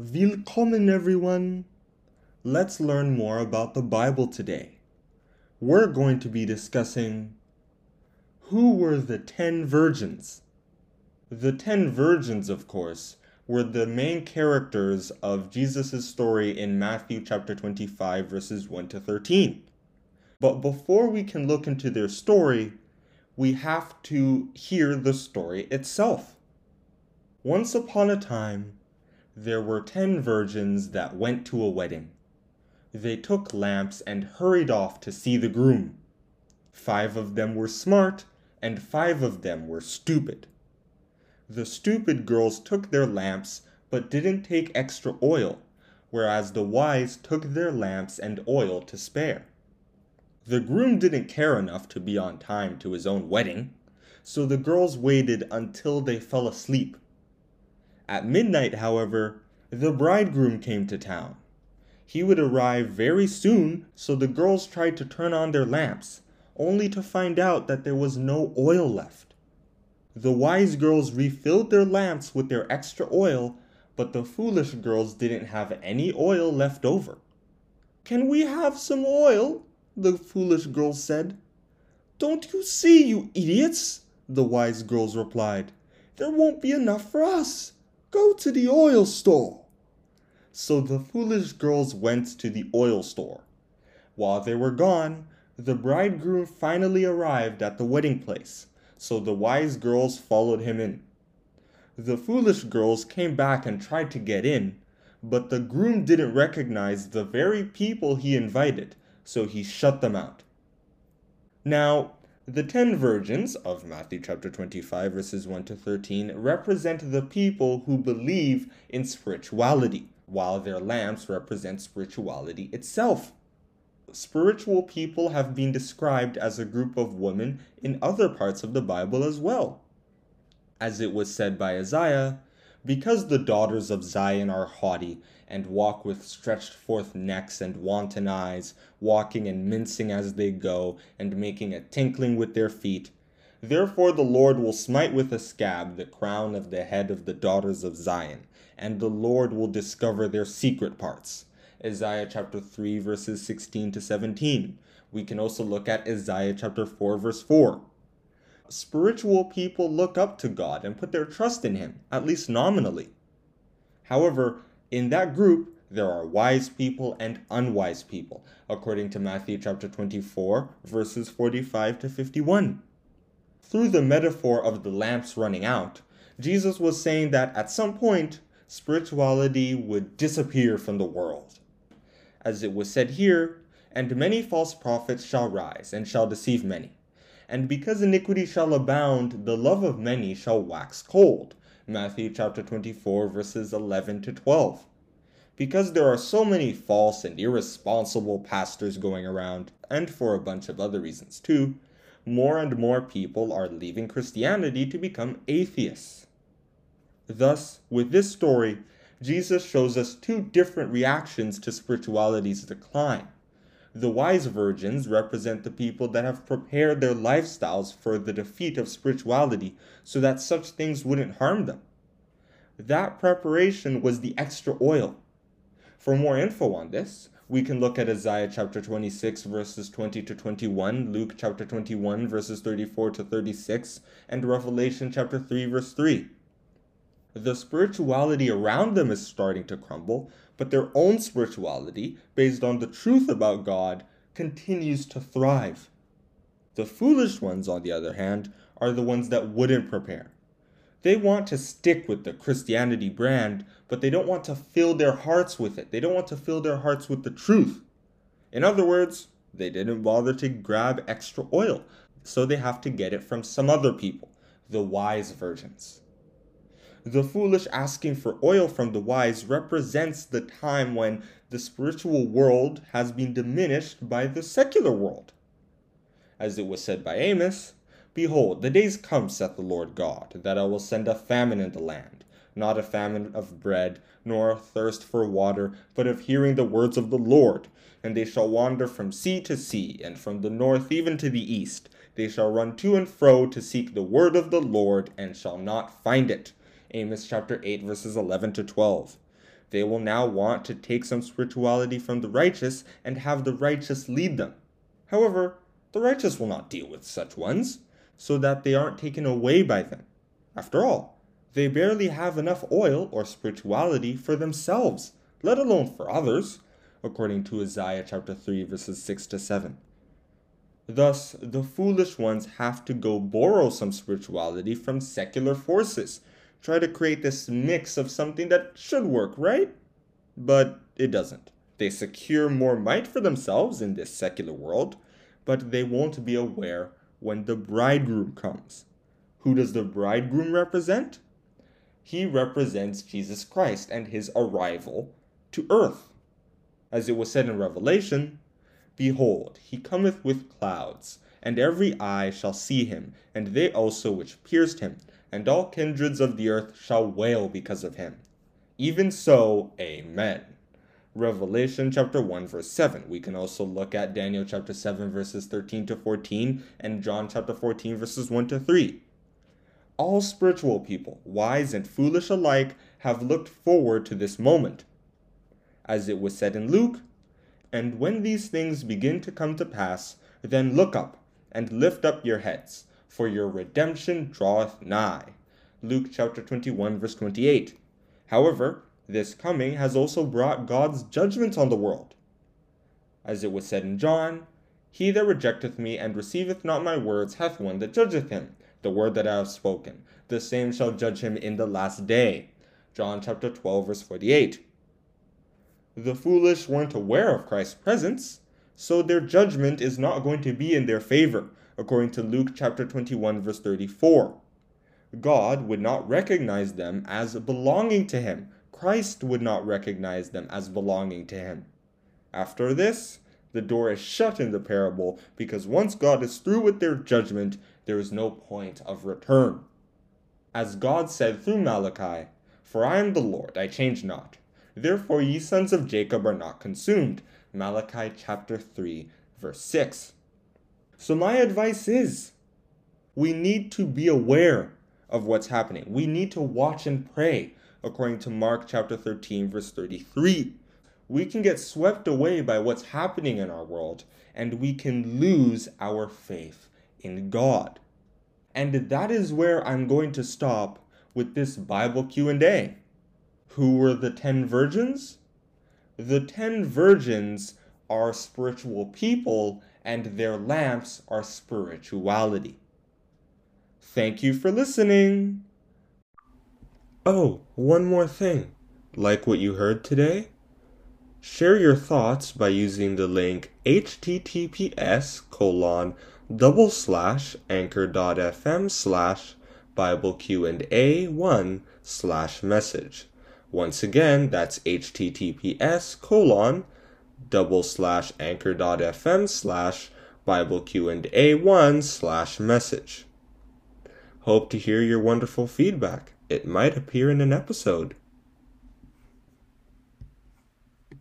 Willkommen, everyone. Let's learn more about the Bible today. We're going to be discussing who were the ten virgins. The ten virgins, of course, were the main characters of Jesus' story in Matthew chapter 25, verses 1 to 13. But before we can look into their story, we have to hear the story itself. Once upon a time, there were ten virgins that went to a wedding. They took lamps and hurried off to see the groom. Five of them were smart, and five of them were stupid. The stupid girls took their lamps but didn't take extra oil, whereas the wise took their lamps and oil to spare. The groom didn't care enough to be on time to his own wedding, so the girls waited until they fell asleep at midnight, however, the bridegroom came to town. He would arrive very soon, so the girls tried to turn on their lamps, only to find out that there was no oil left. The wise girls refilled their lamps with their extra oil, but the foolish girls didn't have any oil left over. Can we have some oil? the foolish girls said. Don't you see, you idiots? the wise girls replied. There won't be enough for us. Go to the oil store. So the foolish girls went to the oil store. While they were gone, the bridegroom finally arrived at the wedding place, so the wise girls followed him in. The foolish girls came back and tried to get in, but the groom didn't recognize the very people he invited, so he shut them out. Now, the ten virgins of Matthew chapter 25, verses 1 to 13, represent the people who believe in spirituality, while their lamps represent spirituality itself. Spiritual people have been described as a group of women in other parts of the Bible as well. As it was said by Isaiah, because the daughters of Zion are haughty, and walk with stretched forth necks and wanton eyes, walking and mincing as they go, and making a tinkling with their feet. Therefore the Lord will smite with a scab the crown of the head of the daughters of Zion, and the Lord will discover their secret parts. Isaiah chapter 3, verses 16 to 17. We can also look at Isaiah chapter 4, verse 4 spiritual people look up to God and put their trust in Him, at least nominally. However, in that group, there are wise people and unwise people, according to Matthew chapter 24, verses 45 to 51. Through the metaphor of the lamps running out, Jesus was saying that at some point, spirituality would disappear from the world. As it was said here, and many false prophets shall rise and shall deceive many. And because iniquity shall abound, the love of many shall wax cold. Matthew chapter 24, verses 11 to 12. Because there are so many false and irresponsible pastors going around, and for a bunch of other reasons too, more and more people are leaving Christianity to become atheists. Thus, with this story, Jesus shows us two different reactions to spirituality's decline. The wise virgins represent the people that have prepared their lifestyles for the defeat of spirituality so that such things wouldn't harm them. That preparation was the extra oil. For more info on this, we can look at Isaiah chapter 26 verses 20 to 21, Luke chapter 21 verses 34 to 36, and Revelation chapter 3 verse 3. The spirituality around them is starting to crumble, but their own spirituality, based on the truth about God, continues to thrive. The foolish ones, on the other hand, are the ones that wouldn't prepare. They want to stick with the Christianity brand, but they don't want to fill their hearts with it. They don't want to fill their hearts with the truth. In other words, they didn't bother to grab extra oil, so they have to get it from some other people, the wise virgins. The foolish asking for oil from the wise represents the time when the spiritual world has been diminished by the secular world. As it was said by Amos, Behold, the days come, saith the Lord God, that I will send a famine in the land, not a famine of bread, nor a thirst for water, but of hearing the words of the Lord. And they shall wander from sea to sea, and from the north even to the east. They shall run to and fro to seek the word of the Lord, and shall not find it. Amos chapter 8, verses 11 to 12. They will now want to take some spirituality from the righteous and have the righteous lead them. However, the righteous will not deal with such ones, so that they aren't taken away by them. After all, they barely have enough oil or spirituality for themselves, let alone for others, according to Isaiah chapter 3 verses 6 to 7. Thus, the foolish ones have to go borrow some spirituality from secular forces. Try to create this mix of something that should work, right? But it doesn't. They secure more might for themselves in this secular world, but they won't be aware when the bridegroom comes. Who does the bridegroom represent? He represents Jesus Christ and his arrival to earth. As it was said in Revelation, Behold, he cometh with clouds, and every eye shall see him, and they also which pierced him, and all kindreds of the earth shall wail because of him. Even so, Amen. Revelation chapter 1 verse 7. We can also look at Daniel chapter 7 verses 13 to 14 and John chapter 14 verses 1 to 3. All spiritual people, wise and foolish alike, have looked forward to this moment. As it was said in Luke, and when these things begin to come to pass, then look up and lift up your heads, for your redemption draweth nigh. Luke chapter 21, verse 28. However, this coming has also brought God's judgment on the world. As it was said in John, He that rejecteth me and receiveth not my words hath one that judgeth him. The word that I have spoken, the same shall judge him in the last day. John chapter 12, verse 48. The foolish weren't aware of Christ's presence, so their judgment is not going to be in their favor, according to Luke chapter 21 verse 34. God would not recognize them as belonging to him. Christ would not recognize them as belonging to him. After this, the door is shut in the parable because once God is through with their judgment, there is no point of return. As God said through Malachi, For I am the Lord, I change not. Therefore, ye sons of Jacob are not consumed. Malachi chapter 3, verse 6. So, my advice is we need to be aware of what's happening. We need to watch and pray, according to Mark chapter 13, verse 33. We can get swept away by what's happening in our world, and we can lose our faith in God. And that is where I'm going to stop with this Bible Q&A. Who were the ten virgins? The ten virgins are spiritual people, and their lamps are spirituality. Thank you for listening. Oh, one more thing. Like what you heard today? Share your thoughts by using the link https colon double slash anchor.fm slash Bible Q&A 1 slash message. Once again, that's https colon double slash anchor.fm slash Bible Q&A 1 slash message. Hope to hear your wonderful feedback. It might appear in an episode.